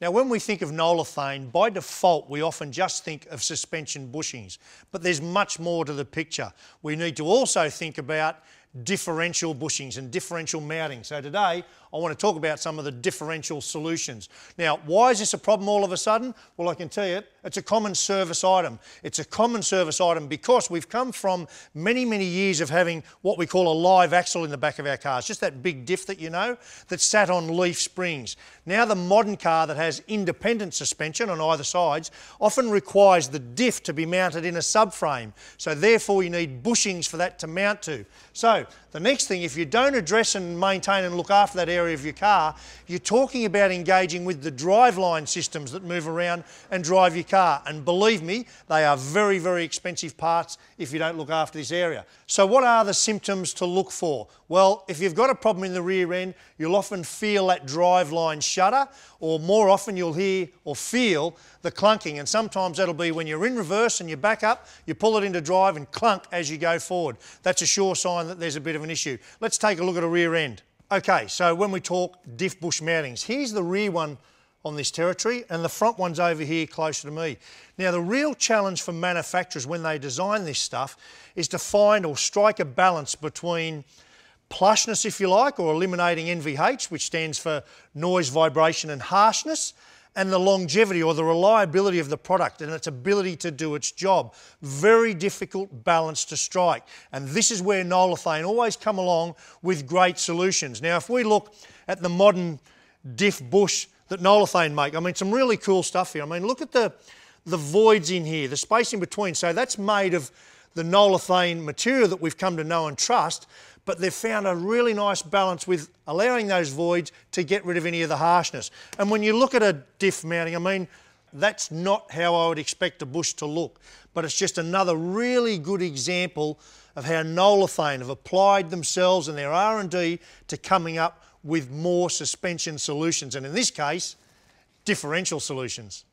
Now, when we think of Nolathane, by default, we often just think of suspension bushings, but there's much more to the picture. We need to also think about differential bushings and differential mounting. So today I want to talk about some of the differential solutions. Now, why is this a problem all of a sudden? Well, I can tell you, it's a common service item. It's a common service item because we've come from many, many years of having what we call a live axle in the back of our cars, just that big diff that you know that sat on leaf springs. Now the modern car that has independent suspension on either sides often requires the diff to be mounted in a subframe. So therefore you need bushings for that to mount to. So the next thing, if you don't address and maintain and look after that area of your car, you're talking about engaging with the driveline systems that move around and drive your car. And believe me, they are very, very expensive parts if you don't look after this area. So what are the symptoms to look for? Well, if you've got a problem in the rear end, you'll often feel that driveline shudder, or more often you'll hear or feel the clunking. And sometimes that'll be when you're in reverse and you back up, you pull it into drive and clunk as you go forward. That's a sure sign that there's a bit of an issue. Let's take a look at a rear end. Okay, so when we talk diff bush mountings, here's the rear one on this territory and the front one's over here closer to me. Now the real challenge for manufacturers when they design this stuff is to find or strike a balance between plushness if you like or eliminating NVH which stands for noise, vibration and harshness and the longevity or the reliability of the product and its ability to do its job. Very difficult balance to strike. And this is where Nolathane always come along with great solutions. Now, if we look at the modern diff bush that Nolathane make, I mean, some really cool stuff here. I mean, look at the, the voids in here, the space in between. So that's made of the Nolathane material that we've come to know and trust, but they've found a really nice balance with allowing those voids to get rid of any of the harshness. And when you look at a diff mounting, I mean, that's not how I would expect a bush to look, but it's just another really good example of how Nolathane have applied themselves and their R&D to coming up with more suspension solutions, and in this case, differential solutions.